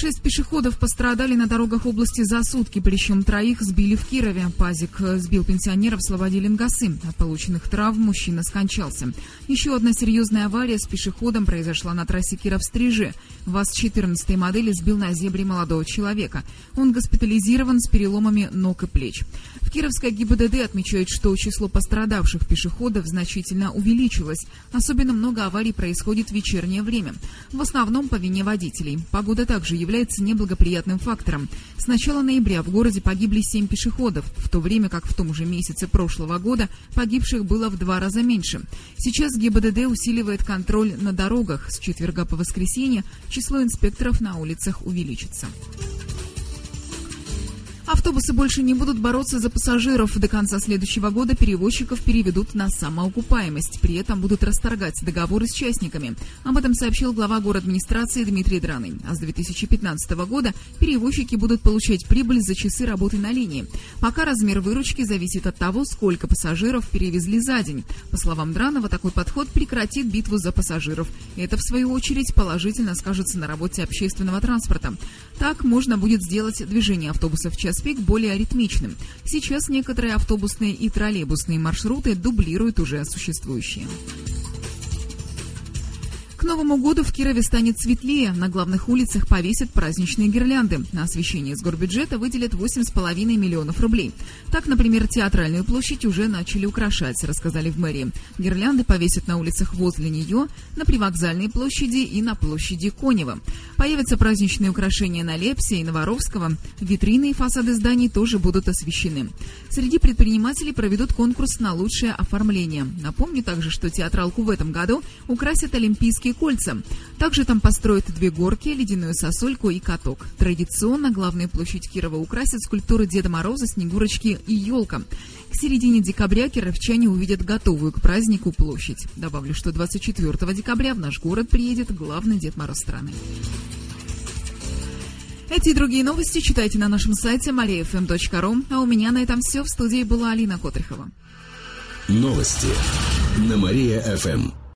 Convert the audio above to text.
Шесть пешеходов пострадали на дорогах области за сутки, причем троих сбили в Кирове. Пазик сбил пенсионера в Слободе Ленгасы. От полученных травм мужчина скончался. Еще одна серьезная авария с пешеходом произошла на трассе Киров-Стрижи. ВАЗ-14 модели сбил на зебре молодого человека. Он госпитализирован с переломами ног и плеч. В Кировской ГИБДД отмечают, что число пострадавших пешеходов значительно увеличилось. Особенно много аварий происходит в вечернее время. В основном по вине водителей. Погода также является неблагоприятным фактором. С начала ноября в городе погибли семь пешеходов, в то время как в том же месяце прошлого года погибших было в два раза меньше. Сейчас ГИБДД усиливает контроль на дорогах. С четверга по воскресенье число инспекторов на улицах увеличится. Автобусы больше не будут бороться за пассажиров. До конца следующего года перевозчиков переведут на самоокупаемость. При этом будут расторгать договоры с частниками. Об этом сообщил глава город администрации Дмитрий Драный. А с 2015 года перевозчики будут получать прибыль за часы работы на линии. Пока размер выручки зависит от того, сколько пассажиров перевезли за день. По словам Дранова, такой подход прекратит битву за пассажиров. Это, в свою очередь, положительно скажется на работе общественного транспорта. Так можно будет сделать движение автобусов час пик более аритмичным. Сейчас некоторые автобусные и троллейбусные маршруты дублируют уже существующие. К Новому году в Кирове станет светлее. На главных улицах повесят праздничные гирлянды. На освещение с горбюджета выделят 8,5 миллионов рублей. Так, например, театральную площадь уже начали украшать, рассказали в мэрии. Гирлянды повесят на улицах возле нее, на привокзальной площади и на площади Конева. Появятся праздничные украшения на Лепсе и Новоровского. Витрины и фасады зданий тоже будут освещены. Среди предпринимателей проведут конкурс на лучшее оформление. Напомню также, что театралку в этом году украсят Олимпийские Олимпийские кольца. Также там построят две горки, ледяную сосульку и каток. Традиционно главную площадь Кирова украсят скульптуры Деда Мороза, Снегурочки и елка. К середине декабря кировчане увидят готовую к празднику площадь. Добавлю, что 24 декабря в наш город приедет главный Дед Мороз страны. Эти и другие новости читайте на нашем сайте mariafm.ru. А у меня на этом все. В студии была Алина Котрихова. Новости на Мария-ФМ.